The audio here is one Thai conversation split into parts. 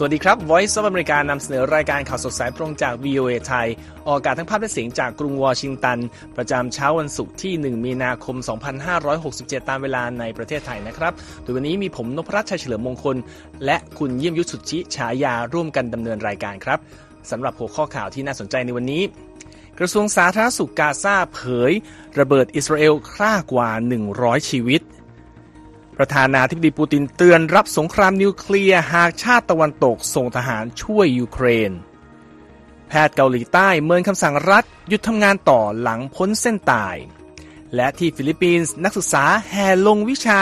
สวัสดีครับ Voice of America นำเสนอรายการข่าวสดสายตรงจาก VOA ไทย ออกอากาศทั้งภาพและเสียงจากกรุงวอชิงตัน ประจำเช้าวันศุกร์ที่ 1 มีนาคม 2567 ตามเวลาในประเทศไทยนะครับ โดยวันนี้มีผมนพรัชชัยเฉลิมมงคล และคุณเยี่ยมยุทธสุทธิฉายาร่วมกันดำเนินรายการครับสำหรับหัวข้อข่าวที่น่าสนใจในวันนี้ กระทรวงสาธารณสุขกาซาเผย ระเบิดอิสราเอลฆ่ากว่า 100 ชีวิต ประธานาธิบดีปูตินเตือนรับสงครามนิวเคลียร์หากชาติตะวันตกส่งทหารช่วยยูเครน แพทย์เกาหลีใต้เมินคำสั่งรัฐหยุดทำงานต่อหลังพ้นเส้นตาย และที่ฟิลิปปินส์นักศึกษาแห่ลงวิชา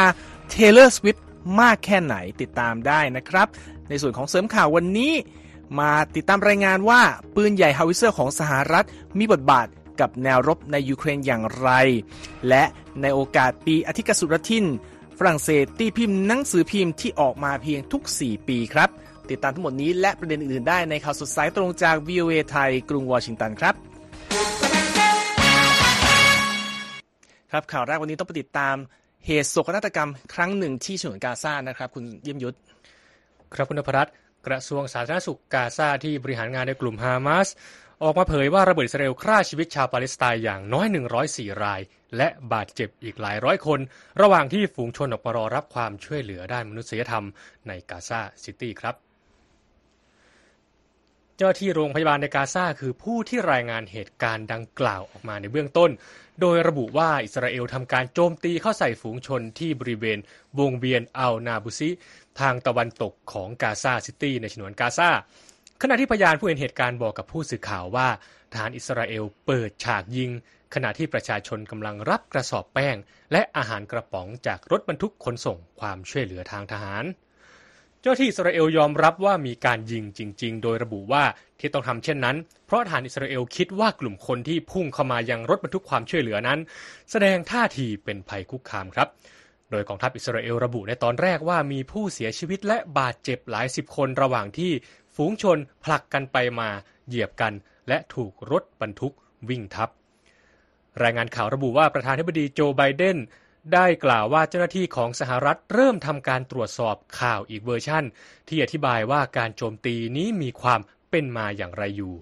Taylor Swift มากแค่ไหนติดตามได้นะครับ ในส่วนของเสริมข่าววันนี้ มาติดตามรายงานว่าปืนใหญ่ฮาวิเซอร์ของสหรัฐมีบทบาทกับแนวรบในยูเครนอย่างไร และในโอกาสปีอธิกสุรทิน ฝรั่งเศสตีพิมพ์หนังสือพิมพ์ที่ออกมาเพียงทุก 4 ปีครับ ติดตามทั้งหมดนี้และประเด็นอื่นๆได้ในข่าวสดสายตรงจาก VOA ไทย กรุงวอชิงตันครับ ครับข่าวแรกวันนี้ต้องไปติดตามเหตุโศกนาฏกรรมครั้งหนึ่งที่ฉนวนกาซานะครับ คุณเยี่ยมยุทธครับคุณพรัตกระทรวงสาธารณสุขกาซาที่บริหารงานในกลุ่มฮามาส ออกมาเผยว่าระเบิดอิสราเอลฆ่าชีวิตชาวปาเลสไตน์อย่างน้อย 104 ราย และบาดเจ็บอีกหลายร้อยคน ระหว่างที่ฝูงชนออกมารอรับความช่วยเหลือด้านมนุษยธรรมในกาซาซิตี้ครับเจ้าหน้าที่โรงพยาบาลในกาซาคือผู้ที่รายงานเหตุการณ์ดังกล่าวออกมาในเบื้องต้น โดยระบุว่าอิสราเอลทำการโจมตีเข้าใส่ฝูงชนที่บริเวณ วงเวียนอัลนาบุซิ ทางตะวันตกของกาซาซิตี้ในฉนวนกาซา ขณะที่พยานผู้เห็นเหตุการณ์บอกกับผู้สื่อข่าวว่าทหารอิสราเอลเปิดฉากยิง ขณะที่ประชาชนกำลังรับกระสอบแป้ง และอาหารกระป๋องจากรถบรรทุกขนส่งความช่วยเหลือทางทหาร เจ้าที่อิสราเอลยอมรับว่ามีการยิงจริง ๆ โดยระบุว่าที่ต้องทำเช่นนั้น เพราะทหารอิสราเอลคิดว่ากลุ่มคนที่พุ่งเข้ามายังรถบรรทุกความช่วยเหลือนั้น แสดงท่าทีเป็นภัยคุกคามครับโดยกองทัพอิสราเอลระบุในตอนแรกว่ามีผู้เสียชีวิตและบาดเจ็บหลายสิบคนระหว่างที่ ฝูงชนผลักกันไปมาเหยียบกัน และถูกรถบรรทุกวิ่งทับ รายงานข่าวระบุว่าประธานาธิบดีโจไบเดนได้กล่าวว่าเจ้าหน้าที่ของสหรัฐเริ่มทำการตรวจสอบข่าวอีกเวอร์ชั่น ที่อธิบายว่าการโจมตีนี้มีความเป็นมาอย่างไรอยู่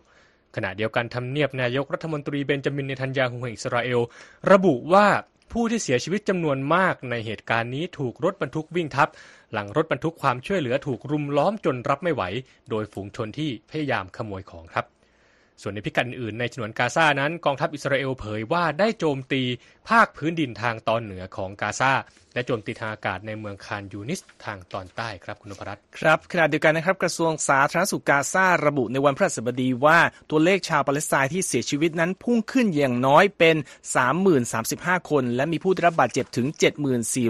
ขณะเดียวกันทำเนียบนายกรัฐมนตรีเบนจามินเนทันยาฮูแห่งอิสราเอล ระบุว่า ผู้ที่เสียชีวิตจำนวนมากในเหตุการณ์นี้ถูกรถบรรทุกวิ่งทับ หลังรถบรรทุกความช่วยเหลือถูกรุมล้อมจนรับไม่ไหว โดยฝูงชนที่พยายามขโมยของครับ ส่วนในพิกัดอื่นในฉนวนกาซานั้นกองทัพอิสราเอลเผยว่าได้โจมตีภาคพื้นดินทางตอนเหนือของกาซาและโจมตีทางอากาศในเมืองคานยูนิสทางตอนใต้ครับคุณนพรัตน์ครับขณะเดียวกันนะครับกระทรวงสาธารณสุขกาซาระบุในวันพฤหัสบดีว่าตัวเลขชาวปาเลสไตน์ที่เสียชีวิตนั้นพุ่งขึ้นอย่างน้อยเป็น 30,035 คน และมีผู้ได้รับบาดเจ็บถึง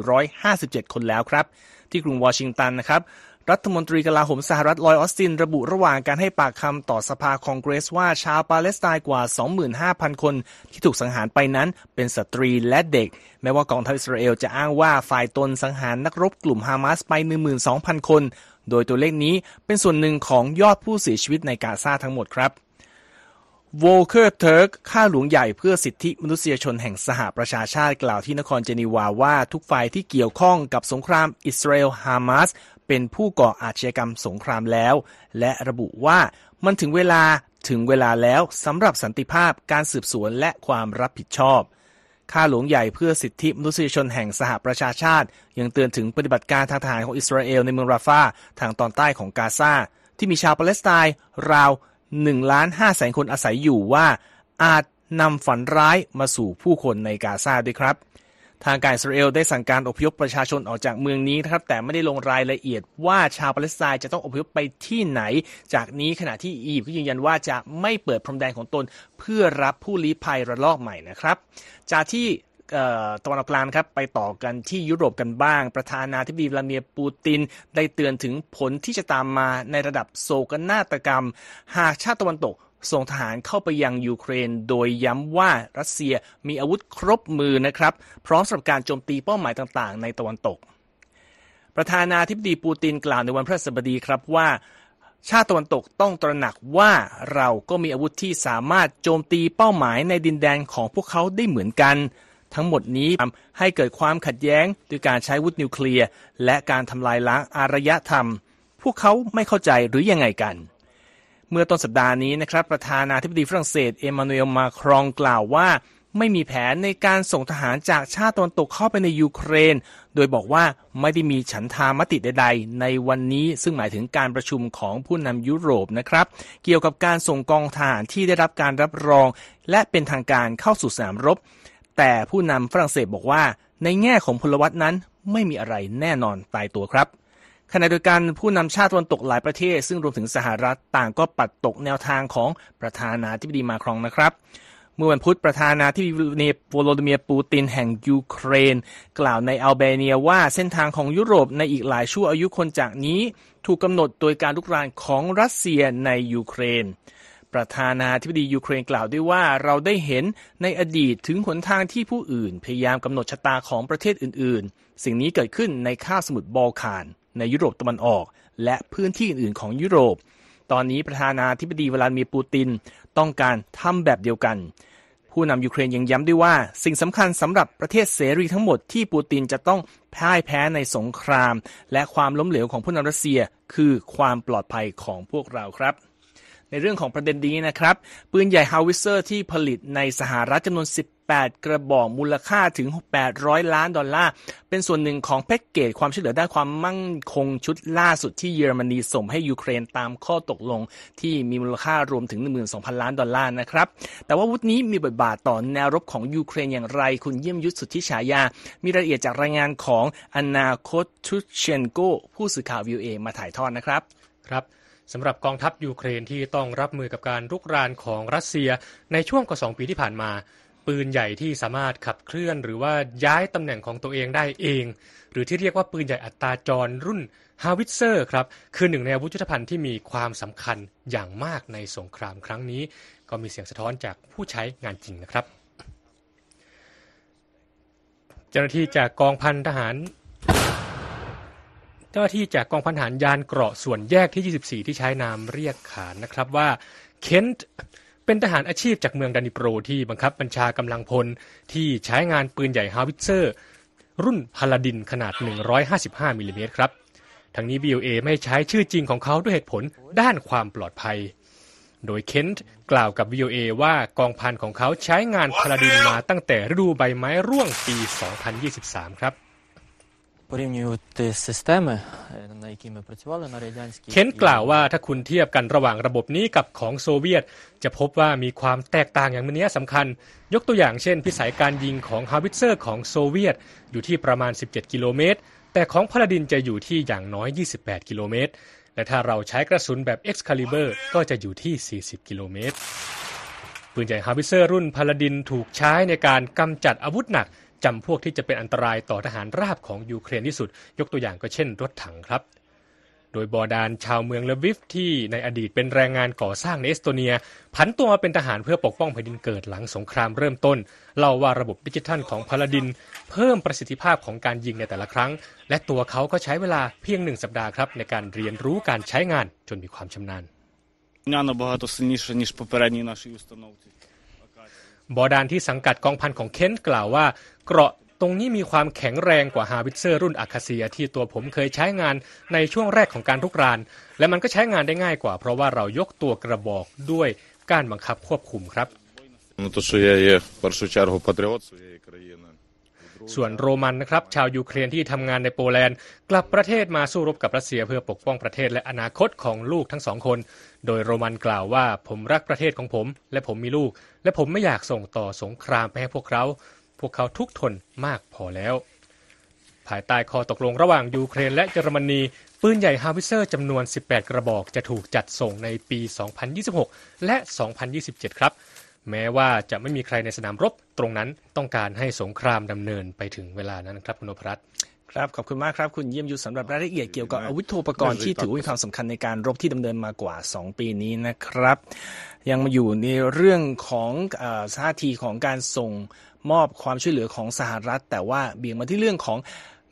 7457คนแล้วครับ ที่กรุงวอชิงตันนะครับ รัฐมนตรีกลาโหมสหรัฐลอยออสติน ระบุระหว่างการให้ปากคำต่อสภาคองเกรสว่าชาวปาเลสไตน์กว่า 25,000 คนที่ถูกสังหารไปนั้นเป็นสตรีและเด็ก แม้ว่ากองทัพอิสราเอลจะอ้างว่าฝ่ายตนสังหารนักรบกลุ่มฮามาสไป 12,000 คน โดยตัวเลขนี้เป็นส่วนหนึ่งของยอดผู้เสียชีวิตในกาซาทั้งหมดครับโวเคอร์เทิร์กข้าหลวงใหญ่เพื่อสิทธิมนุษยชนแห่งสหประชาชาติกล่าวที่นครเจนีวาว่าทุกฝ่ายที่เกี่ยวข้องกับสงครามอิสราเอลฮามาส เป็นผู้ก่ออาชญากรรมสงครามแล้ว และระบุว่ามันถึงเวลาถึงเวลาแล้วสำหรับสันติภาพการสืบสวนและความรับผิดชอบข้าหลวงใหญ่เพื่อสิทธิมนุษยชนแห่งสหประชาชาติ ยังเตือนถึงปฏิบัติการทางทหารของอิสราเอลในเมืองราฟาทางตอนใต้ของกาซาที่มีชาวปาเลสไตน์ราว1ล้าน5แสนคนอาศัยอยู่ว่า อาจนำฝันร้ายมาสู่ผู้คนในกาซาด้วยครับ ทางการอิสราเอลได้สั่งการอพยพประชาชนออกจากเมืองนี้นะครับแต่ไม่ได้ลงรายละเอียดว่าชาวปาเลสไตน์จะต้องอพยพไปที่ไหน จากนี้ขณะที่อียิปต์ก็ยืนยันว่าจะไม่เปิดพรมแดนของตน เพื่อรับผู้ลี้ภัยระลอกใหม่นะครับจากที่ตะวันออกกลางครับไปต่อกันที่ยุโรปกันบ้าง ประธานาธิบดีวลาเมียร์ปูติน ได้เตือนถึงผลที่จะตามมาในระดับโศกนาฏกรรม หากชาติตะวันตก ส่งทหารเข้าไปยังยูเครน โดยย้ำว่ารัสเซียมีอาวุธครบมือนะครับ พร้อมสำหรับการโจมตีเป้าหมายต่างๆ ในตะวันตก ประธานาธิบดีปูตินกล่าวในวันพฤหัสบดีครับว่า ชาติตะวันตกต้องตระหนักว่าเราก็มีอาวุธที่สามารถโจมตีเป้าหมายในดินแดนของพวกเขาได้เหมือนกันทั้งหมดนี้ทำให้เกิดความขัดแย้งด้วยการใช้วุธนิวเคลียร์ และการทำลายล้างอารยธรรมพพวกเขาไม่เข้าใจหรือยังไงกัน เมื่อต้นสัปดาห์นี้นะครับประธานาธิบดีฝรั่งเศสเอมานูเอลมาครองกล่าวว่า ไม่มีแผนในการส่งทหารจากชาติตะวันตกเข้าไปในยูเครน โดยบอกว่าไม่ได้มีฉันทามติใดๆ ในวันนี้ซึ่งหมายถึงการประชุมของผู้นำยุโรปนะครับ เกี่ยวกับการส่งกองทหารที่ได้รับการรับรอง และเป็นทางการเข้าสู่สนามรบ แต่ผู้นำฝรั่งเศสบอกว่า ในแง่ของพลวัตนั้นไม่มีอะไรแน่นอนตายตัวครับ ขณะเดียวกันผู้นำชาติตะวันตกหลายประเทศ ซึ่งรวมถึงสหรัฐต่างก็ปัดตกแนวทางของประธานาธิบดีมาครองนะครับเมื่อวันพุธประธานาธิบดีโวโลดิเมียปูตินแห่งยูเครน กล่าวในอัลเบเนียว่าเส้นทางของยุโรปในอีกหลายชั่วอายุคนจากนี้ ถูกกำหนดโดยการลุกรานของรัสเซียในยูเครน ประธานาธิบดียูเครนกล่าวด้วยว่าเราได้เห็นในอดีตถึงหนทางที่ผู้อื่น พยายามกำหนดชะตาของประเทศอื่น ๆ สิ่งนี้เกิดขึ้นในคาบสมุทรบอลข่าน ในยุโรปตะวันออก และพื้นที่อื่นๆของยุโรป ตอนนี้ประธานาธิบดีวลาดิเมียร์ปูตินต้องการทำแบบเดียวกัน ผู้นำยูเครนยังย้ำด้วยว่า สิ่งสำคัญสำหรับประเทศเสรีทั้งหมดที่ปูตินจะต้องพ่ายแพ้ในสงคราม และความล้มเหลวของผู้นำรัสเซีย คือความปลอดภัยของพวกเราครับ ในเรื่องของประเด็นนี้นะครับ ปืนใหญ่ฮาวิเซอร์ที่ผลิตในสหรัฐจำนวน 18 กระบอกมูลค่าถึง 800 ล้านดอลลาร์ เป็นส่วนหนึ่งของแพ็กเกจความช่วยเหลือด้านความมั่นคงชุดล่าสุดที่เยอรมนีส่งให้ยูเครนตามข้อตกลงที่มีมูลค่ารวมถึง 12,000 ล้านดอลลาร์นะครับ แต่ว่าอาวุธนี้มีบทบาทต่อแนวรบของยูเครนอย่างไร คุณเยี่ยมยุทธสุทธิฉายา มีรายละเอียดจากรายงานของอนาคอสตุเชนโกผู้สื่อข่าววีโอเอมาถ่ายทอดนะครับครับ สำหรับกองทัพยูเครนที่ต้องรับมือกับการรุกรานของรัสเซียในช่วงกว่าสองปีที่ผ่านมา ปืนใหญ่ที่สามารถขับเคลื่อนหรือว่าย้ายตำแหน่งของตัวเองได้เอง หรือที่เรียกว่าปืนใหญ่อัตราจรรุ่นฮาวิเซอร์ครับคือหนึ่งในอาวุธยุทธภัณฑ์ที่มีความสำคัญอย่างมากในสงครามครั้งนี้ ก็มีเสียงสะท้อนจากผู้ใช้งานจริงนะครับ เจ้าหน้าที่จากกองพันทหาร จ้าหน้าที่จากกองพันหารยานเกราะส่วนแยกที่ 24 ที่ใช้นามเรียกขานนะครับว่าเคนต์เป็นทหารอาชีพจากเมืองดานิโปรที่บังคับบัญชากำลังพลที่ใช้งานปืนใหญ่ฮาวิเซอร์ รุ่นพาลาดินขนาด 155มิลลิเมตรครับทั้งนี้ VOA ไม่ใช้ชื่อจริงของเขาด้วยเหตุผลด้านความปลอดภัย โดยเคนต์กล่าวกับ VOA ว่ากองพันของเขาใช้งานพาลาดินมาตั้งแต่ฤดูใบไม้ร่วงปี 2023 ครับ порівнювати системи, на які ми працювали на радянській เคนต์กล่าวว่าถ้าคุณเทียบกันระหว่างระบบนี้กับของโซเวียต จะพบว่ามีความแตกต่างอย่างนี้สำคัญ ยกตัวอย่างเช่น พิสัยการยิงของฮาวิเซอร์ของโซเวียต อยู่ที่ประมาณ 17 กิโลเมตร แต่ของพาลาดินจะอยู่ที่อย่างน้อย 28 กิโลเมตร และถ้าเราใช้กระสุนแบบ Excalibur ก็จะอยู่ที่ 40 กิโลเมตร ปืนใหญ่ฮาวิเซอร์รุ่นพาลาดินถูกใช้ในการกำจัดอาวุธหนัก จำพวกที่จะเป็นอันตรายต่อทหารราบของยูเครนที่สุด ยกตัวอย่างก็เช่น รถถังครับ โดยบอดานชาวเมืองเลวิฟที่ในอดีตเป็นแรงงานก่อสร้างในเอสโตเนีย ผันตัวมาเป็นทหารเพื่อปกป้องแผ่นดินเกิดหลังสงครามเริ่มต้น เล่าว่าระบบดิจิทัลของพาลาดิน เพิ่มประสิทธิภาพของการยิงในแต่ละครั้ง และตัวเขาก็ใช้เวลาเพียงหนึ่งสัปดาห์ครับในการเรียนรู้การใช้งานจนมีความชำนาญ บอดานที่สังกัดกองพันของเคนกล่าวว่า เกราะตรงนี้มีความแข็งแรงกว่าฮาวิเซอร์รุ่นอาคาเซียที่ตัวผมเคยใช้งานในช่วงแรกของการทุกราน และมันก็ใช้งานได้ง่ายกว่า เพราะว่าเรายกตัวกระบอกด้วยการบังคับควบคุมครับ ส่วนโรมันนะครับชาวยูเครนที่ทำงานในโปแลนด์ กลับประเทศมาสู้รบกับรัสเซียเพื่อปกป้องประเทศและอนาคตของลูกทั้งสองคน โดยโรมันกล่าวว่าผมรักประเทศของผม และผมมีลูก และผมไม่อยากส่งต่อสงครามไปให้พวกเขา พวกเขาทุกทนมากพอแล้ว ภายใต้ข้อตกลงระหว่างยูเครนและเยอรมนีปืนใหญ่ฮาวิเซอร์จำนวน 18 กระบอกจะถูกจัดส่งในปี 2026 และ 2027 ครับ แม้ว่าจะไม่มีใครในสนามรบตรงนั้นต้องการให้สงครามดำเนินไปถึงเวลานั้นครับคุณนพรัตน์ครับขอบคุณมากครับคุณเยี่ยมยุทธสำหรับรายละเอียดเกี่ยวกับอาวุธโทปกรณ์ที่ถือว่ามีความสำคัญในการรบที่ดำเนินมากว่า 2 ปีนี้นะครับ ยังมาอยู่ในเรื่องของเออท่าทีของการส่งมอบความช่วยเหลือของสหรัฐ แต่ว่าเบี่ยงมาที่เรื่องของ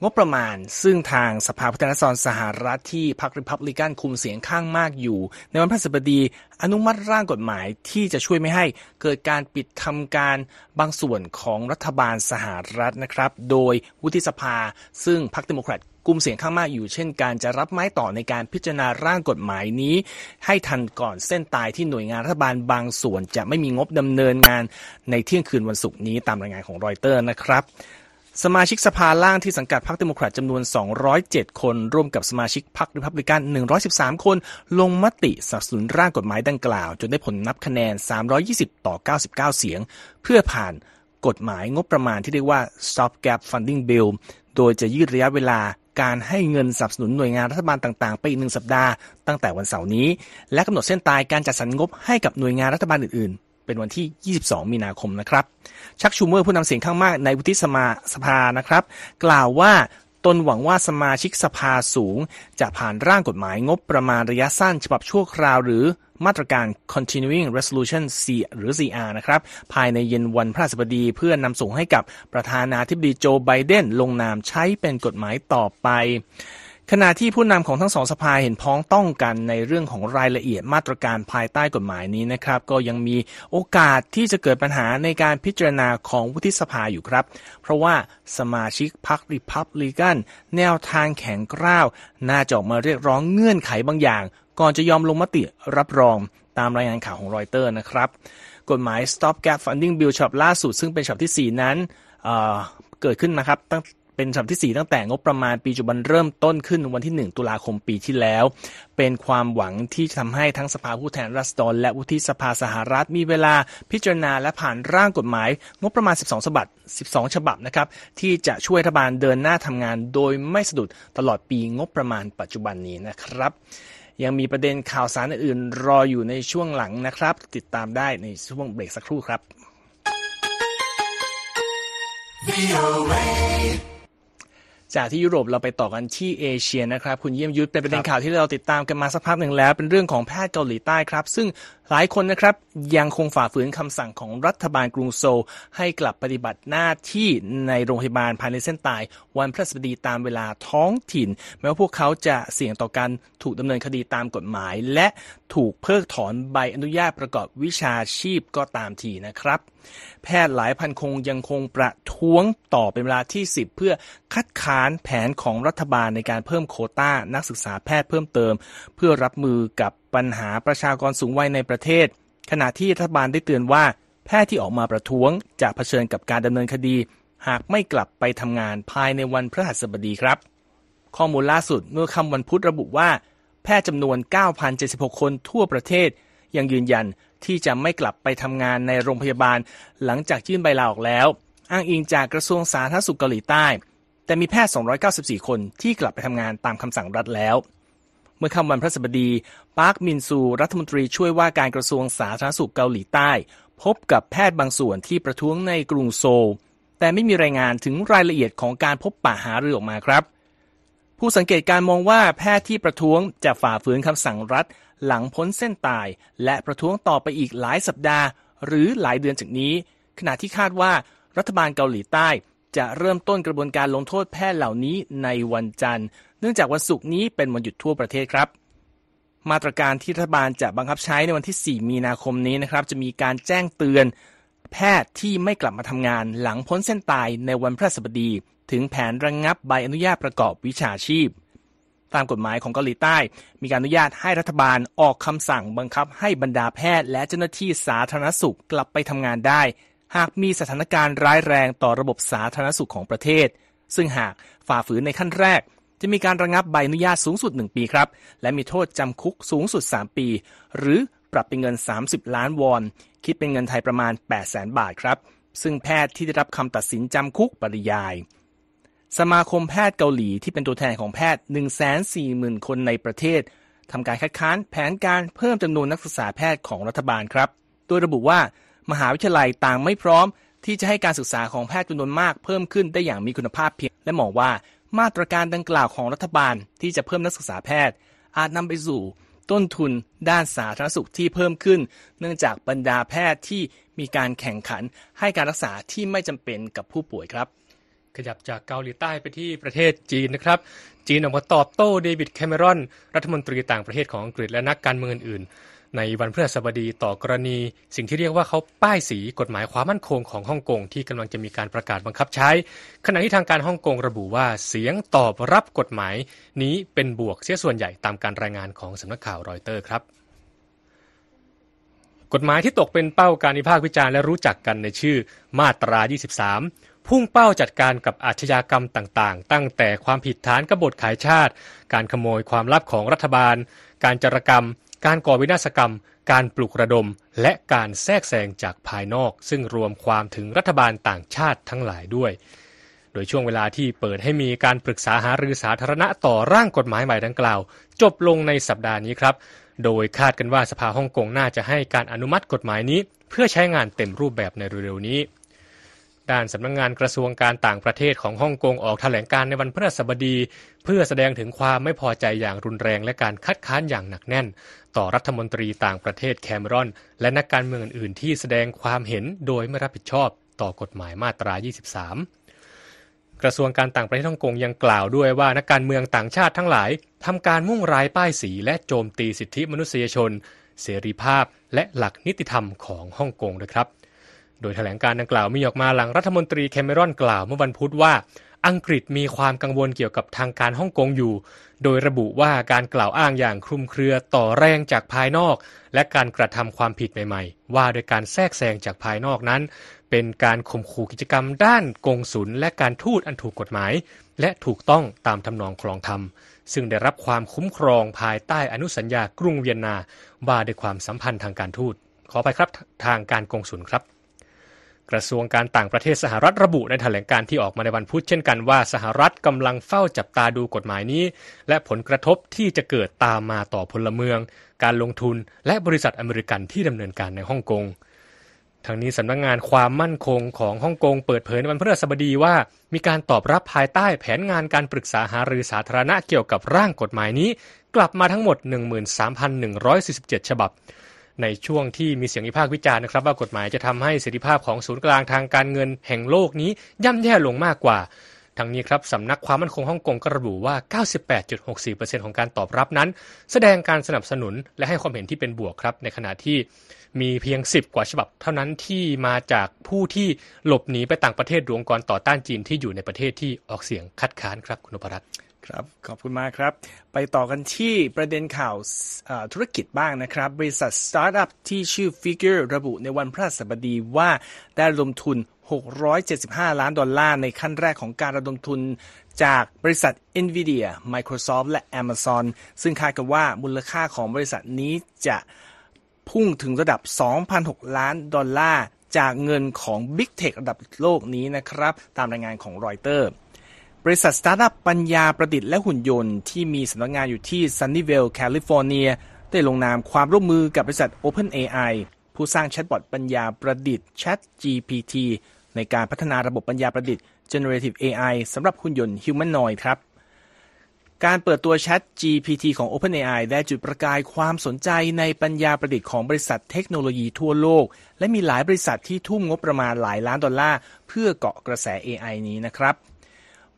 งบประมาณ ซึ่งทางสภาผู้แทนราษฎรสหรัฐที่พรรคริพับลิกันคุมเสียงข้างมากอยู่ ในวันพฤหัสบดีอนุมัติร่างกฎหมายที่จะช่วยไม่ให้เกิดการปิดทำการบางส่วนของรัฐบาลสหรัฐนะครับ โดยวุฒิสภา ซึ่งพรรคเดโมแครตกลุ่มเสียงข้างมากอยู่เช่นการจะรับไม้ต่อในการพิจารณาร่างกฎหมายนี้ ให้ทันก่อนเส้นตายที่หน่วยงานรัฐบาลบางส่วน จะไม่มีงบดำเนินงานในเที่ยงคืนวันศุกร์นี้ตามรายงานของรอยเตอร์นะครับ สมาชิกสภาล่างที่สังกัดพรรคเดโมแครตจำนวน 207 คน ร่วมกับสมาชิกพรรคริพับลิกัน 113 คน ลงมติสนับสนุนร่างกฎหมายดังกล่าว จนได้ผลนับคะแนน 320 ต่อ 99 เสียง เพื่อผ่านกฎหมายงบประมาณที่เรียกว่า Stop Gap Funding Bill โดยจะยืดระยะเวลาการให้เงินสนับสนุนหน่วยงานรัฐบาลต่างๆ ไปอีกหนึ่งสัปดาห์ตั้งแต่วันเสาร์นี้ และกำหนดเส้นตายการจัดสรรงบให้กับหน่วยงานรัฐบาลอื่นๆ เป็นวันที่ 22 มีนาคมนะครับ ชักชูเมอร์ผู้นำเสียงข้างมากในวุฒิสมาสภานะครับ กล่าวว่าตนหวังว่าสมาชิกสภาสูง จะผ่านร่างกฎหมายงบประมาณระยะสั้น ฉบับชั่วคราวหรือมาตรการ continuing resolution C หรือ CR นะครับ ภายในเย็นวันพฤหัสบดีเพื่อนำส่งให้กับประธานาธิบดีโจไบเดนลงนามใช้เป็นกฎหมายต่อไป ขณะที่ผู้นำของทั้งสองสภาเห็นพ้องต้องกันในเรื่องของรายละเอียดมาตรการภายใต้กฎหมายนี้นะครับ ก็ยังมีโอกาสที่จะเกิดปัญหาในการพิจารณาของวุฒิสภาอยู่ครับ เพราะว่าสมาชิกพรรคริพับลิกันแนวทางแข็งกร้าว น่าจะออกมาเรียกร้องเงื่อนไขบางอย่าง ก่อนจะยอมลงมติรับรองตามรายงานข่าวของรอยเตอร์นะครับ กฎหมาย Stop Gap Funding Bill ฉบับล่าสุดซึ่งเป็นฉบับที่ 4 นั้นเเกิดขึ้นนะครับตั้ง เป็นฉบับที่ 4 ตั้งแต่งบประมาณปีจุบันเริ่มต้นขึ้นวันที่ 1 ตุลาคมปีที่แล้ว เป็นความหวังที่จะทำให้ทั้งสภาผู้แทนราษฎรและวุฒิสภาสหรัฐมีเวลาพิจารณาและผ่านร่างกฎหมาย งบประมาณ 12 ฉบับ 12 ฉบับนะครับที่จะช่วยรัฐบาลเดินหน้าทำงานโดยไม่สะดุดตลอดปีงบประมาณปัจจุบันนี้นะครับยังมีประเด็นข่าวสารอื่นๆรออยู่ในช่วงหลังนะครับ ติดตามได้ในช่วงเบรกสักครู่ครับ จากที่ยุโรปเราไปต่อกันที่เอเชียนะครับ คุณเยี่ยมยุทธเป็นประเด็นข่าวที่เราติดตามกันมาสักพักหนึ่งแล้ว เป็นเรื่องของแพทย์เกาหลีใต้ครับ ซึ่ง หลายคนนะครับยังคงฝ่าฝืนคำสั่งของรัฐบาลกรุงโซลให้กลับปฏิบัติหน้าที่ในโรงพยาบาลภายในเส้นตาย วันพฤหัสบดีตามเวลาท้องถิ่น แม้ว่าพวกเขาจะเสี่ยงต่อการถูกดำเนินคดีตามกฎหมาย และถูกเพิกถอนใบอนุญาตประกอบวิชาชีพก็ตามทีนะครับ แพทย์หลายพันคงยังคงประท้วงต่อเป็นเวลาที่ 10 เพื่อคัดค้านแผนของรัฐบาลในการเพิ่มโคต้านักศึกษาแพทย์เพิ่มเติม เพื่อรับมือกับ ปัญหาประชากรสูงวัยในประเทศ ขณะที่รัฐบาลได้เตือนว่า แพทย์ที่ออกมาประท้วงจะเผชิญกับการดำเนินคดี หากไม่กลับไปทำงานภายในวันพฤหัสบดีครับ ข้อมูลล่าสุดเมื่อคำวันพุธระบุว่า แพทย์จำนวน 9,076 คนทั่วประเทศ ยังยืนยันที่จะไม่กลับไปทำงานในโรงพยาบาล หลังจากยื่นใบลาออกแล้ว อ้างอิงจากกระทรวงสาธารณสุขเกาหลีใต้ แต่มีแพทย์ 294 คนที่กลับไปทำงานตามคำสั่งรัฐแล้ว มื่อค่ำวันพฤหัสบดี ปาร์คมินซู รัฐมนตรีช่วยว่าการกระทรวงสาธารณสุขเกาหลีใต้ พบกับแพทย์บางส่วนที่ประท้วงในกรุงโซล แต่ไม่มีรายงานถึงรายละเอียดของการพบปะหารือออกมาครับ ผู้สังเกตการมองว่าแพทย์ที่ประท้วงจะฝ่าฝืนคำสั่งรัฐ หลังพ้นเส้นตาย และประท้วงต่อไปอีกหลายสัปดาห์ หรือหลายเดือนจากนี้ ขณะที่คาดว่ารัฐบาลเกาหลีใต้ จะเริ่มต้นกระบวนการลงโทษแพทย์เหล่านี้ในวันจันทร์ เนื่องจากวันศุกร์นี้เป็นวันหยุดทั่วประเทศครับ มาตรการที่รัฐบาลจะบังคับใช้ในวันที่ 4 มีนาคมนี้นะครับ จะมีการแจ้งเตือนแพทย์ที่ไม่กลับมาทำงานหลังพ้นเส้นตายในวันพฤหัสบดี ถึงแผนระงงับใบอนุญาตประกอบวิชาชีพ ตามกฎหมายของเกาหลีใต้ มีการอนุญาตให้รัฐบาลออกคำสั่งบังคับให้บรรดาแพทย์และเจ้าหน้าที่สาธารณสุขกลับไปทำงานได้ หากมีสถานการณ์ร้ายแรงต่อระบบสาธารณสุขของประเทศ ซึ่งหากฝ่าฝืนในขั้นแรก จะมีการระงับใบอนุญาตสูงสุด 1 ปีครับ และมีโทษจำคุกสูงสุด 3 ปี หรือปรับเป็นเงิน 30 ล้านวอน คิดเป็นเงินไทยประมาณ 8 0 0 0 0 0 บาทครับ ซึ่งแพทย์ที่ได้รับคำตัดสินจำคุกปริยาย สมาคมแพทย์เกาหลีที่เป็นตัวแทนของแพทย์ 140,000 คนในประเทศทำการคัดค้านแผนการเพิ่มจำนวนนักศึกษาแพทย์ของรัฐบาลครับ โดยระบุว่า มหาวิทยาลัยต่างไม่พร้อม ที่จะให้การศึกษาของแพทย์จำนวนมากเพิ่มขึ้นได้อย่างมีคุณภาพเพียง และมองว่ามาตรการดังกล่าวของรัฐบาลที่จะเพิ่มนักศึกษาแพทย์ อาจนำไปสู่ต้นทุนด้านสาธารณสุขที่เพิ่มขึ้น เนื่องจากบรรดาแพทย์ที่มีการแข่งขันให้การรักษาที่ไม่จำเป็นกับผู้ป่วยครับ ขยับจากเกาหลีใต้ไปที่ประเทศจีนนะครับ จีนออกมาตอบโต้เดวิดแคมเมรอน รัฐมนตรีต่างประเทศของอังกฤษและนักการเมืองอื่น ในวันพฤหัสบดีต่อกรณี สิ่งที่เรียกว่าเขาป้ายสีกฎหมายความมั่นคงของฮ่องกงที่กำลังจะมีการประกาศบังคับใช้ ขณะที่ทางการฮ่องกงระบุว่าเสียงตอบรับกฎหมายนี้เป็นบวกเสียส่วนใหญ่ตามการรายงานของสำนักข่าวรอยเตอร์ครับกฎหมายที่ตกเป็นเป้าการวิพากษ์วิจารณ์และรู้จักกันในชื่อมาตรา 23 พุ่งเป้าจัดการกับอาชญากรรมต่างๆ ตั้งแต่ความผิดฐานกบฏขายชาติ การขโมยความลับของรัฐบาล การจารกรรม การก่อวินาศกรรม การปลุกระดม และการแทรกแซงจากภายนอก ซึ่งรวมความถึงรัฐบาลต่างชาติทั้งหลายด้วย โดยช่วงเวลาที่เปิดให้มีการปรึกษาหารือสาธารณะต่อร่างกฎหมายใหม่ดังกล่าว จบลงในสัปดาห์นี้ครับ โดยคาดกันว่าสภาฮ่องกงน่าจะให้การอนุมัติกฎหมายนี้ เพื่อใช้งานเต็มรูปแบบในเร็วๆนี้ ด้านสำนักงงานกระทรวงการต่างประเทศของฮ่องกงออกแถลงการในวันพฤหัสบดี เพื่อแสดงถึงความไม่พอใจอย่างรุนแรงและการคัดค้านอย่างหนักแน่น ต่อรัฐมนตรีต่างประเทศแคมรอน และนักการเมืองอื่น ๆ ที่แสดงความเห็นโดยไม่รับผิดชอบต่อกฎหมายมาตรา 23กระทรวงการต่างประเทศฮ่องกงยังกล่าวด้วยว่านักการเมืองต่างชาติทั้งหลายทำการมุ่งร้ายป้ายสีและโจมตีสิทธิมนุษยชน เสรีภาพและหลักนิติธรรมของฮ่องกงด้วยครับ โดยแถลงการดังกล่าวมีออกมาหลังรัฐมนตรีแคมเมรอนกล่าวเมื่อวันพุธว่าอังกฤษมีความกังวลเกี่ยวกับทางการฮ่องกงอยู่ โดยระบุว่าการกล่าวอ้างอย่างคลุมเครือต่อแรงจากภายนอก และการกระทำความผิดใหม่ๆ ว่าโดยการแทรกแซงจากภายนอกนั้น เป็นการข่มขู่กิจกรรมด้านกงสุลและการทูตอันถูกกฎหมาย และถูกต้องตามทำนองคลองธรรม ซึ่งได้รับความคุ้มครองภายใต้อนุสัญญากรุงเวียนนาว่าด้วยความสัมพันธ์ทางการทูตขอไปครับทางการกงสุลครับ กระทรวงการต่างประเทศสหรัฐระบุในแถลงการที่ออกมาในวันพุธเช่นกันว่าสหรัฐกำลังเฝ้าจับตาดูกฎหมายนี้ และผลกระทบที่จะเกิดตามมาต่อพลเมือง การลงทุน และบริษัทอเมริกันที่ดำเนินการในฮ่องกงทางนี้สำนักงงานความมั่นคงของฮ่องกงเปิดเผยในวันพฤหัสบดีว่า มีการตอบรับภายใต้แผนงานการปรึกษาหารือสาธารณะเกี่ยวกับร่างกฎหมายนี้ กลับมาทั้งหมด 13,147 ฉบับ ในช่วงที่มีเสียงวิพากษ์วิจารณ์นะครับว่ากฎหมายจะทำให้เสรีภาพของศูนย์กลางทางการเงินแห่งโลกนี้ย่ำแย่ลงมากกว่าทั้งนี้ครับสำนักความมั่นคงฮ่องกงก็ระบุว่า 98.64%ของการตอบรับนั้น แสดงการสนับสนุนและให้ความเห็นที่เป็นบวกครับ ในขณะที่มีเพียง 10 กว่าฉบับเท่านั้นที่มาจากผู้ที่หลบหนีไปต่างประเทศรือองกรต่อต้านจีนที่อยู่ในประเทศที่ออกเสียงคัดค้านครับคุณนพรัตน์ ครับขอบคุณมากครับ ไปต่อกันที่ประเด็นข่าวธุรกิจบ้างนะครับ บริษัทสตาร์ทอัพที่ชื่อ Figure ระบุในวันพฤหัสบดีว่าได้ระดมทุน 675 ล้านดอลลาร์ในขั้นแรกของการระดมทุนจากบริษัท NVIDIA Microsoft และ Amazon ซึ่งคาดกันว่ามูลค่าของบริษัทนี้จะพุ่งถึงระดับ 2,006 ล้านดอลลาร์จากเงินของ Big Tech ระดับโลกนี้นะครับ ตามรายงานของรอยเตอร์ บริษัทสตาร์ทอัพปัญญาประดิษฐ์และหุ่นยนต์ที่มีสำนักงานอยู่ที่ Sunnyvale แคลิฟอร์เนีย ได้ลงนามความร่วมมือกับบริษัท OpenAI ผู้สร้างแชทบอทปัญญาประดิษฐ์ ChatGPT ในการพัฒนาระบบปัญญาประดิษฐ์ Generative AI สำหรับหุ่นยนต์ humanoid ครับ การเปิดตัว ChatGPT ของ OpenAI ได้จุดประกายความสนใจในปัญญาประดิษฐ์ของบริษัทเทคโนโลยีทั่วโลก และมีหลายบริษัทที่ทุ่มงบประมาณหลายล้านดอลลาร์เพื่อเกาะกระแส AI นี้นะครับ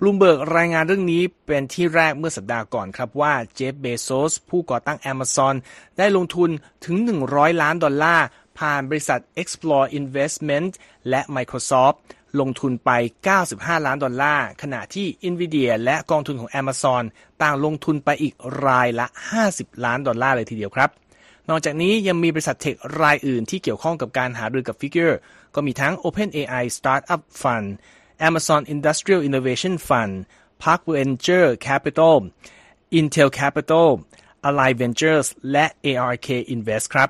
บลูมเบิร์กรายงานเรื่องนี้เป็นที่แรกเมื่อสัปดาห์ก่อนครับว่าเจฟเบโซสผู้ก่อตั้ง Amazon ได้ลงทุนถึง 100 ล้านดอลลาร์ ผ่านบริษัท Explore Investments และ Microsoft ลงทุนไป 95 ล้านดอลลาร์ ขณะที่ Nvidia และกองทุนของ Amazon ต่างลงทุนไปอีกรายละ 50 ล้านดอลลาร์เลยทีเดียวครับ นอกจากนี้ยังมีบริษัทเทครายอื่นที่เกี่ยวข้องกับการหารือกับ Figure ก็มีทั้ง OpenAI Startup Fund Amazon Industrial Innovation Fund Parkway Venture Capital Intel Capital Align Ventures และ ARK Invest ครับ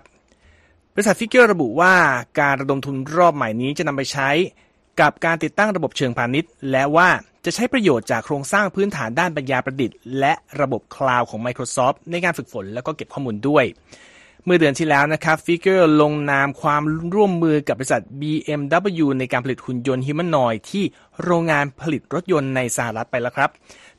บริษัท Figure ระบุว่าการระดมทุนรอบใหม่นี้จะนำไปใช้ กับการติดตั้งระบบเชิงพาณิชย์ และว่าจะใช้ประโยชน์จากโครงสร้างพื้นฐานด้านปัญญาประดิษฐ์ และระบบคลาวด์ของ Microsoft ในการฝึกฝนและก็เก็บข้อมูลด้วย เมื่อเดือนที่แล้วนะครับ Figure ลงนามความร่วมมือกับบริษัท BMW ในการผลิตหุ่นยนต์ humanoid ที่โรงงานผลิตรถยนต์ในสหรัฐไปแล้วครับ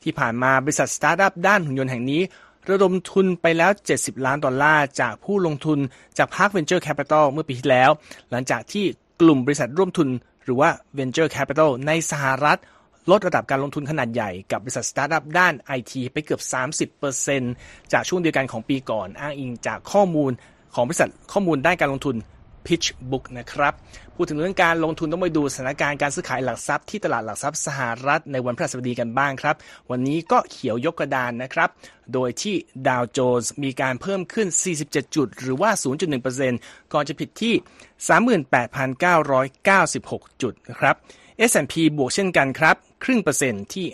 ที่ผ่านมาบริษัทสตาร์ทอัพด้านหุ่นยนต์แห่งนี้ ระดมทุนไปแล้ว 70 ล้านดอลลาร์ จากผู้ลงทุนจาก Parkway Venture Capital เมื่อปีที่แล้ว หลังจากที่กลุ่มบริษัทร่วมทุน หรือว่า Venture Capital ในสหรัฐ ลดระดับการลงทุนขนาดใหญ่กับบริษัทสตาร์ทอัพด้านไอทีไปเกือบ 30%จากช่วงเดียวกันของปีก่อน อ้างอิงจากข้อมูลของบริษัทข้อมูลด้านการลงทุน PitchBook นะครับ พูดถึงเรื่องการลงทุนต้องไปดูสถานการณ์การซื้อขายหลักทรัพย์ที่ตลาดหลักทรัพย์สหรัฐในวันพฤหัสบดีกันบ้างครับ วันนี้ก็เขียวยกกระดานนะครับ โดยที่ดาวโจนส์มีการเพิ่มขึ้น 47 จุด หรือว่า 0.1%ก่อนจะผิดที่ 38,996 จุดนะครับ S&P บวกเช่นกันครับ ครึ่งเปอร์เซ็นต์ที่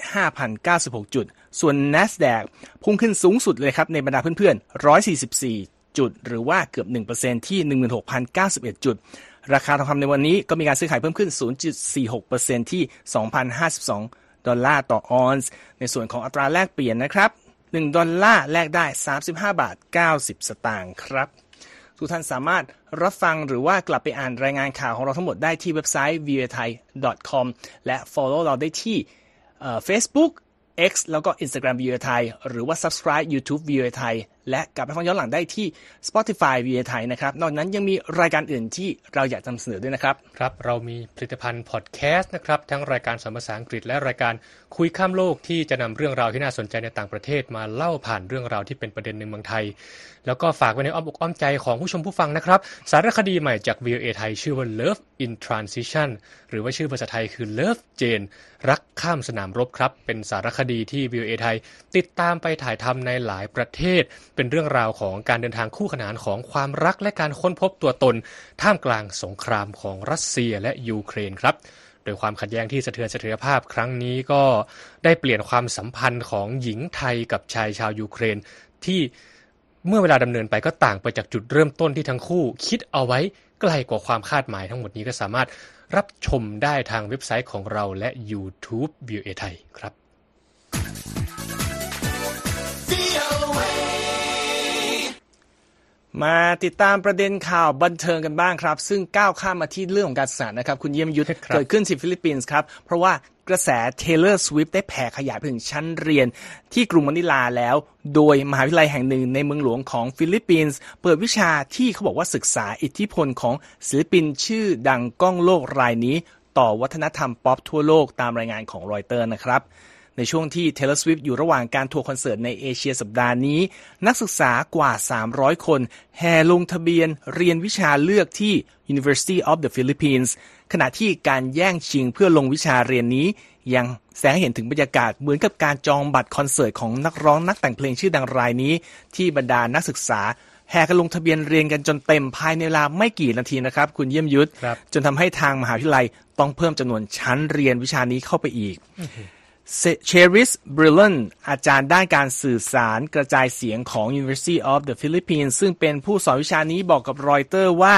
5,096 จุด ส่วน NASDAQ พุ่งขึ้นสูงสุดเลยครับในบรรดาเพื่อนๆ 144 จุด หรือว่าเกือบ 1%ที่ 16,091 จุด ราคาทองคำในวันนี้ก็มีการซื้อขายเพิ่มขึ้น 0.46%ที่ 2,052 ดอลลาร์ต่อออนซ์ ในส่วนของอัตราแลกเปลี่ยนนะครับ 1 ดอลลาร์แลกได้ 35 บาท 90 สตางค์ครับ ทุกท่านสามารถรับฟังหรือว่ากลับไปอ่านรายงานข่าวของเราทั้งหมดได้ที่เว็บไซต์ v o a t h a i com และ follow เราได้ที่เอ่อ Facebook X แล้วก็ Instagram v o a t h a i หรือว่า subscribe YouTube v a t h a i และกลับไปฟังย้อนหลังได้ที่ Spotify v o a t h a i นะครับ นอกจากนั้นยังมีรายการอื่นที่เราอยากนำเสนอด้วยนะครับ ครับ เรามีผลิตภัณฑ์พอดแคสต์นะครับ ทั้งรายการสอนภาษาอังกฤษและรายการคุยข้ามโลกที่จะนำเรื่องราวที่น่าสนใจในต่างประเทศมาเล่าผ่านเรื่องราวที่เป็นประเด็นในเมืองไทย แล้วก็ฝากไว้ในอ้อมอกอ้อมใจของผู้ชมผู้ฟังนะครับ สารคดีใหม่จาก VOA ไทย ชื่อว่า Love in Transition หรือว่าชื่อภาษาไทยคือ Love Jane รักข้ามสนามรบครับ เป็นสารคดีที่ VOA ไทย ติดตามไปถ่ายทำในหลายประเทศ เป็นเรื่องราวของการเดินทางคู่ขนานของความรักและการค้นพบตัวตน ท่ามกลางสงครามของรัสเซียและยูเครนครับโดยความขัดแย้งที่สะเทือนสะเทือนภาพครั้งนี้ก็ได้เปลี่ยนความสัมพันธ์ของหญิงไทยกับชายชาวยูเครนที่ เมื่อเวลาดำเนินไปก็ต่างไปจากจุดเริ่มต้นที่ทั้งคู่ คิดเอาไว้ไกลกว่าความคาดหมายทั้งหมดนี้ก็สามารถรับชมได้ทางเว็บไซต์ของเราและ YouTube VOA ไทยครับ มาติดตามประเด็นข่าวบันเทิงกันบ้างครับ ซึ่งก้าวข้ามมาที่เรื่องของการศึกษานะครับ คุณเยี่ยมยุทธครับเกิดขึ้นที่ฟิลิปปินส์ครับ เพราะว่ากระแส Taylor Swift ได้แผ่ขยายไปถึงชั้นเรียนที่กรุงมะนิลาแล้ว โดยมหาวิทยาลัยแห่งหนึ่งในเมืองหลวงของฟิลิปปินส์ เปิดวิชาที่เขาบอกว่าศึกษาอิทธิพลของศิลปินชื่อดังก้องโลกรายนี้ ต่อวัฒนธรรมป๊อปทั่วโลกตามรายงานของรอยเตอร์นะครับ ในช่วงที่ Taylor Swift อยู่ระหว่างการทัวร์คอนเสิร์ตในเอเชียสัปดาห์นี้ นักศึกษากว่า 300 คนแห่ลงทะเบียนเรียนวิชาเลือกที่ University of the Philippines ขณะที่การแย่งชิงเพื่อลงวิชาเรียนนี้ ยังแสดงให้เห็นถึงบรรยากาศเหมือนกับการจองบัตรคอนเสิร์ตของนักร้องนักแต่งเพลงชื่อดังรายนี้ ที่บรรดานักศึกษาแห่กันลงทะเบียนเรียนกันจนเต็มภายในเวลาไม่กี่นาทีนะครับ คุณเยี่ยมยุทธครับจนทำให้ทางมหาวิทยาลัยต้องเพิ่มจำนวนชั้นเรียนวิชานี้เข้าไปอีก เชริสบริลเลนอาจารย์ด้านการสื่อสารกระจายเสียงของ University of the Philippines ซึ่งเป็นผู้สอนวิชานี้บอกกับรอยเตอร์ว่า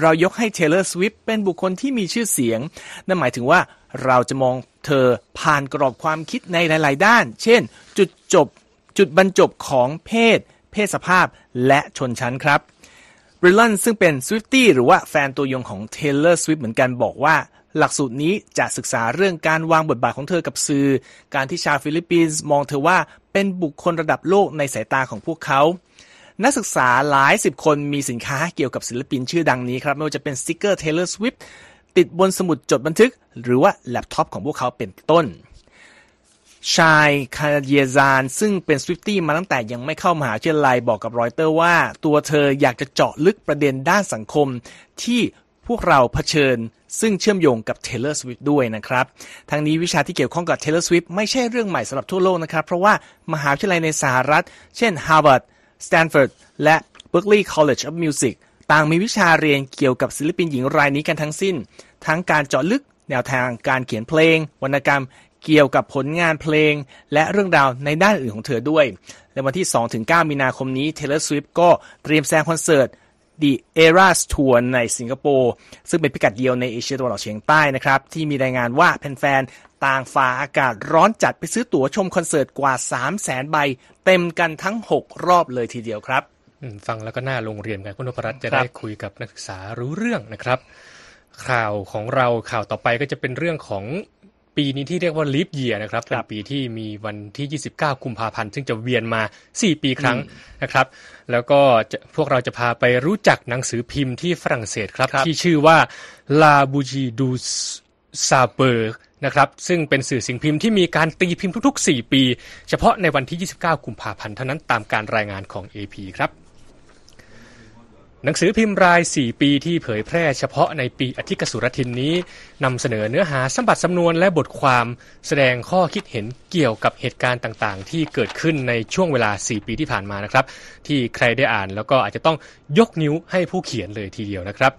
เรายกให้ Taylor Swift เป็นบุคคลที่มีชื่อเสียง นั่นหมายถึงว่าเราจะมองเธอผ่านกรอบความคิดในหลาย ๆ ด้าน เช่น จุดจบ จุดบรรจบของเพศ เพศสภาพและชนชั้นครับบริลันซึ่งเป็น Swiftie หรือว่าแฟนตัวยงของ Taylor Swift เหมือนกันบอกว่า หลักสูตรนี้จะศึกษาเรื่องการวางบทบาทของเธอกับสื่อ การที่ชาวฟิลิปปินส์มองเธอว่าเป็นบุคคลระดับโลกในสายตาของพวกเขา นักศึกษาหลายสิบคนมีสินค้าเกี่ยวกับศิลปินชื่อดังนี้ครับ ไม่ว่าจะเป็นสติกเกอร์ Taylor Swift ติดบนสมุดจดบันทึก หรือว่าแล็ปท็อปของพวกเขาเป็นต้นชายคาเยซานซึ่งเป็น Swiftie มาตั้งแต่ยังไม่เข้ามหาวิทยาลัยบอกกับรอยเตอร์ว่า ตัวเธออยากจะเจาะลึกประเด็นด้านสังคมที่พวกเราเผชิญ ซึ่งเชื่อมโยงกับ Taylor Swift ด้วยนะครับ ทั้งนี้วิชาที่เกี่ยวข้องกับ Taylor Swift ไม่ใช่เรื่องใหม่สำหรับทั่วโลกนะครับ เพราะว่ามหาวิทยาลัยในสหรัฐ เช่น Harvard Stanford และ Berkeley College of Music ต่างมีวิชาเรียนเกี่ยวกับศิลปินหญิงรายนี้กันทั้งสิ้น ทั้งการเจาะลึกแนวทางการเขียนเพลง วรรณกรรม เกี่ยวกับผลงานเพลง และเรื่องราวในด้านอื่นของเธอด้วย ในวันที่ 2-9 มีนาคมนี้ Taylor Swift ก็เตรียมแสดงคอนเสิร์ต The Eras Tour ในสิงคโปร์ซึ่งเป็นพิกัดเดียวในเอเชียตะวันออกเฉียงใต้นะครับ ที่มีรายงานว่าแฟนๆต่างฝ่าอากาศร้อนจัดไปซื้อตั๋วชมคอนเสิร์ตกว่า 3 0 0แสนใบ เต็มกันทั้ง 6 รอบเลยทีเดียวครับฟังแล้วก็น่าโรงเรียนกันคุณนพรัตน์จะได้คุยกับนักศึกษารู้เรื่องนะครับ ข่าวของเราข่าวต่อไปก็จะเป็นเรื่องของ ปีนี้ที่เรียกว่าลีฟเยียนะครับเป็นปีที่มีวันที่ 29 กุมภาพันธ์ซึ่งจะเวียนมา 4 ปีครั้งนะครับ แล้วก็จะพวกเราจะพาไปรู้จักหนังสือพิมพ์ที่ฝรั่งเศสครับครับที่ชื่อว่า La Bougie du Saber นะครับซึ่งเป็นสื่อสิ่งพิมพ์ที่มีการตีพิมพ์ทุกๆ 4 ปี เฉพาะในวันที่ 29 กุมภาพันธ์เท่านั้นตามการรายงานของ AP ครับ หนังสือพิมพ์ราย 4 ปีที่เผยแพร่เฉพาะในปีอธิกสุรทินนี้นำเสนอเนื้อหาสัมบัติสำนวนและบทความแสดงข้อคิดเห็นเกี่ยวกับเหตุการณ์ต่างๆ ที่เกิดขึ้นในช่วงเวลา 4 ปีที่ผ่านมานะครับ ที่ใครได้อ่านแล้วก็อาจจะต้องยกนิ้วให้ผู้เขียนเลยทีเดียวนะครับ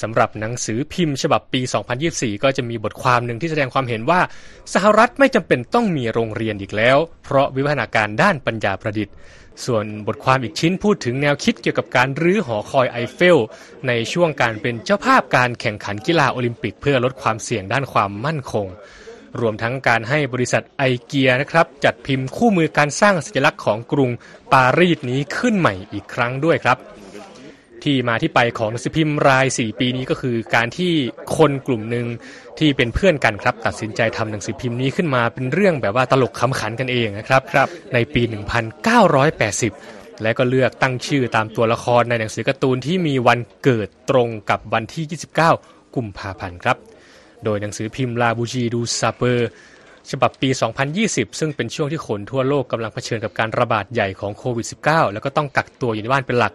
สำหรับหนังสือพิมพ์ฉบับปี 2024 ก็จะมีบทความหนึ่งที่แสดงความเห็นว่า สหรัฐไม่จำเป็นต้องมีโรงเรียนอีกแล้ว เพราะวิวัฒนาการด้านปัญญาประดิษฐ์ ส่วนบทความอีกชิ้นพูดถึงแนวคิดเกี่ยวกับการรื้อหอคอยไอเฟล ในช่วงการเป็นเจ้าภาพการแข่งขันกีฬาโอลิมปิก เพื่อลดความเสี่ยงด้านความมั่นคง รวมทั้งการให้บริษัทไอเกียนะครับ จัดพิมพ์คู่มือการสร้างสัญลักษณ์ของกรุงปารีสนี้ขึ้นใหม่อีกครั้งด้วยครับ ที่มาที่ไปของหนังสือพิมพ์ราย 4 ปีนี้ก็คือ การที่คนกลุ่มหนึ่งที่เป็นเพื่อนกันครับ ตัดสินใจทำหนังสือพิมพ์นี้ขึ้นมาเป็นเรื่องแบบว่าตลกขำขันกันเองนะครับรบในปี 1980 และก็เลือกตั้งชื่อตามตัวละครในหนังสือการ์ตูนที่มีวันเกิดตรงกับวันที่ 29 กุมภาพันธ์ครับ โดยหนังสือพิมพ์ลาบูจีดูซาเปอร์ ฉบับปี 2020 ซึ่งเป็นช่วงที่คนทั่วโลกกำลังเผชิญกับการระบาดใหญ่ของโควิด -19 แล้วก็ต้องกักตัวอยู่ในบ้านเป็นหลัก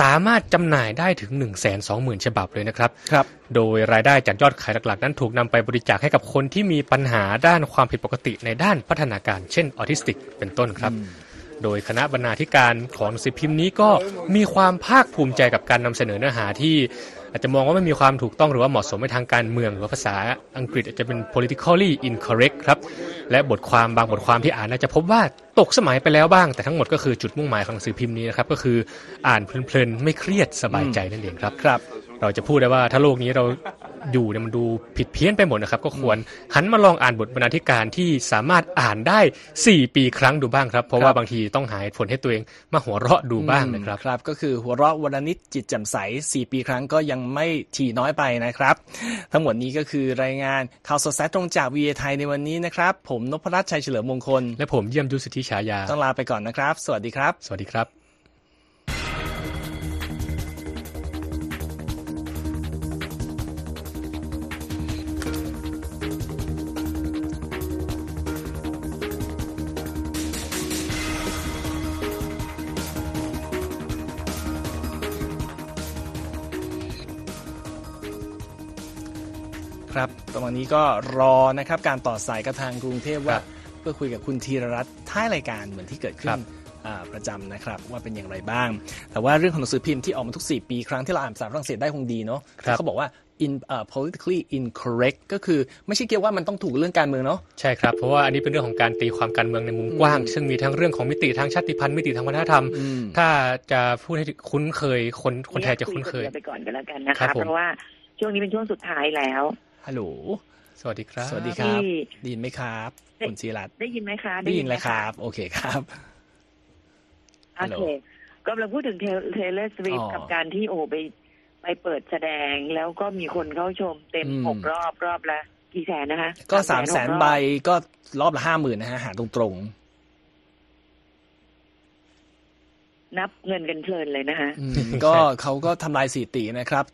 สามารถจำหน่ายได้ถึง 120,000 ฉบับเลยนะครับครับ โดยรายได้จากยอดขายหลักๆ นั้นถูกนำไปบริจาคให้กับคนที่มีปัญหาด้านความผิดปกติในด้านพัฒนาการ เช่นออทิสติก เป็นต้นครับ โดยคณะบรรณาธิการของหนังสือพิมพ์นี้ก็มีความภาคภูมิใจกับการนำเสนอเนื้อหาที่ อาจจะมองว่าไม่มีความถูกต้องหรือว่าเหมาะสมในทางการเมืองหรือว่าภาษาอังกฤษอาจจะเป็น politically incorrect ครับ และบทความบางบทความที่อ่านอาจจะพบว่าตกสมัยไปแล้วบ้าง แต่ทั้งหมดก็คือจุดมุ่งหมายของหนังสือพิมพ์นี้นะครับก็คืออ่านเพลินๆไม่เครียดสบายใจนั่นเองครับครับเราจะพูดได้ว่าถ้าโลกนี้เราอยู่เนี่ยมันดูผิดเพี้ยนไปหมดนะครับ ก็ควรหันมาลองอ่านบทบรรณาธิการที่สามารถอ่านได้ 4 ปีครั้งดูบ้างครับ เพราะว่าบางทีต้องหาเหตุผลให้ตัวเองมาหัวเราะดูบ้างนะครับครับ ก็คือหัวเราะวันละนิดจิตแจ่มใส 4 ปีครั้งก็ยังไม่ถี่น้อยไปนะครับ ทั้งหมดนี้ก็คือรายงานข่าวสดสายตรงจากวีไทยในวันนี้นะครับ ผมนพรัตน์ชัยเฉลิมมงคล และผมเยี่ยมยุทธสิทธิฉายาต้องลาไปก่อนนะครับ สวัสดีครับ สวัสดีครับ ตอนนี้ก็รอนะครับการต่อสายกับทางกรุงเทพว่าเพื่อคุยกับคุณธีรรัตน์ท้ายรายการเหมือนที่เกิดขึ้ครันบอ่าประจำนะครับว่าเป็นอย่างไรบ้าง แต่ว่าเรื่องของหนังสือพิมพ์ที่ออกมาทุก 4 ปีครั้งที่เราอ่านภาษาฝรั่งเศสได้คงดีเนาะครับเขาบอกว่า in uh, politically incorrect ก็คือไม่ใช่เกี่ยวว่ามันต้องถูกเรื่องการเมืองเนาะใช่ครับ เพราะว่าอันนี้เป็นเรื่องของการตีความการเมืองในมุมกว้าง ซึ่งมีทั้งเรื่องของมิติทางชาติพันธุ์มิติทางวัฒนธรรมอืมถ้าจะพูดให้คุ้นเคยคนคนไทยจะคุ้นเคยรีกไปก่อนกันแล้วกันนะครัคะบผมเพราะว่าช่วงนี้เป็นช่วงสุดท้ายแล้ว ฮัลโหล สวัสดีครับ สวัสดีครับที่ได้ยินไหมครับได้คุณธีรรัตน์ได้ยินไหมคะ ได้ยินแล้วหมครับ โอเคครับโอเคก็เราพูดถึงเทเลอร์สวิฟอ๋อกับการที่โอ้ไปไปเปิดแสดงแล้วก็มีคนเข้าชมเต็มอืมหกรอบรอบละกี่แสนนะคะ ก็สามแสนหกรอบใบก็รอบละห้าหมื่นนะฮะ หาตรงๆ นับเงินกันเพลินเลยนะคะอืมก็เขาก็ทำลายสถิตินะครับ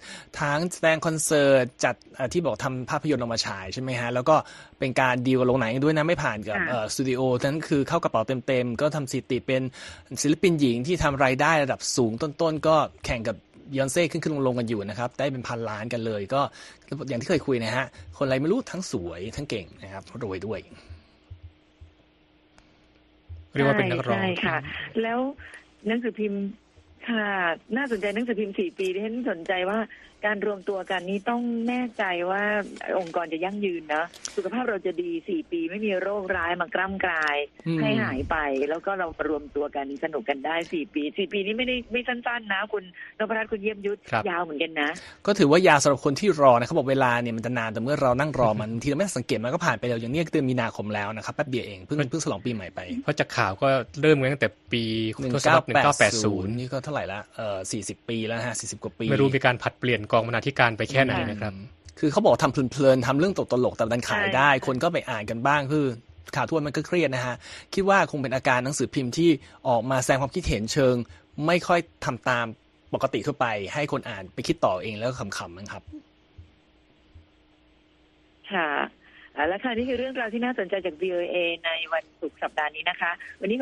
ทั้งแสดงคอนเสิร์ตจัดเอ่อที่บอกทำภาพยนตร์ออกมาฉายใช่ไหมฮะ แล้วก็เป็นการดีลกับโรงหนังด้วยนะไม่ผ่านกับค่ะเอ่อสตูดิโอนั้นคือเข้ากระเป๋าเต็มๆ ก็ทำสถิติเป็นศิลปินหญิงที่ทำรายได้ระดับสูงต้นๆ ก็แข่งกับยอนเซ่ขึ้นขึ้นลงๆกันอยู่นะครับ ได้เป็นพันล้านกันเลย ก็อย่างที่เคยคุยนะฮะ คนอะไรไม่รู้ทั้งสวยทั้งเก่งนะครับรวยด้วยเรียกว่าเป็นนักร้องใช่ค่ะ แล้ว หนังสือพิมพ์ ค่ะ น่าสนใจหนังสือพิมพ์สี่ปีที่ฉันสนใจว่าการรวมตัวกันนี้ต้องแน่ใจว่าองค์กรจะยั่งยืนนะสุขภาพเราจะดีสี่ปีไม่มีโรคร้ายมากร่ำกลายอืมให้หายไป แล้วก็เรามารวมตัวกันสนุกกันได้สี่ปีสี่ปีนี้ไม่ได้ไม่สั้นๆนะ คุณนพรัตน์คุณเยี่ยมยุทธครับยาวเหมือนกันนะ ก็ถือว่ายาสำหรับคนที่รอนะเขาบอกเวลาเนี่ยมันจะนานแต่เมื่อเรานั่งรอมันบางทีเราไม่สังเกตมันก็ผ่านไปเร็วอย่างเนี้ยเดือนมีนาคมแล้วนะครับแป๊บเดียวเองเพิ่งเพิ่งฉลองปีใหม่ไปเพราะจากข่าวก็เริ่มกันตั้งแต่ปีทศวรรษ1980นี่ก็เท่าไหร่ละเอ่อ40ปีแล้วนะฮะ40กว่าปี ไม่รู้มีการผัดเปลี่ยนกองบรรณาธิการไปแค่ไหนนะครับ คือเขาบอกทำเพลินๆทำเรื่องตกตลกแต่ดันขายได้ใช่คนก็ไปอ่านกันบ้างคือข่าวทั่วมันก็เครียดนะฮะ คิดว่าคงเป็นอาการหนังสือพิมพ์ที่ออกมาแสดงความคิดเห็นเชิง ไม่ค่อยทำตามปกติทั่วไป ให้คนอ่านไปคิดต่อเองแล้วก็ขำๆมั้งครับ ค่ะอ่าและค่ะนี่คือเรื่องราวที่น่าสนใจจาก VOA ในวันศุกร์สัปดาห์นี้นะคะ วันนี้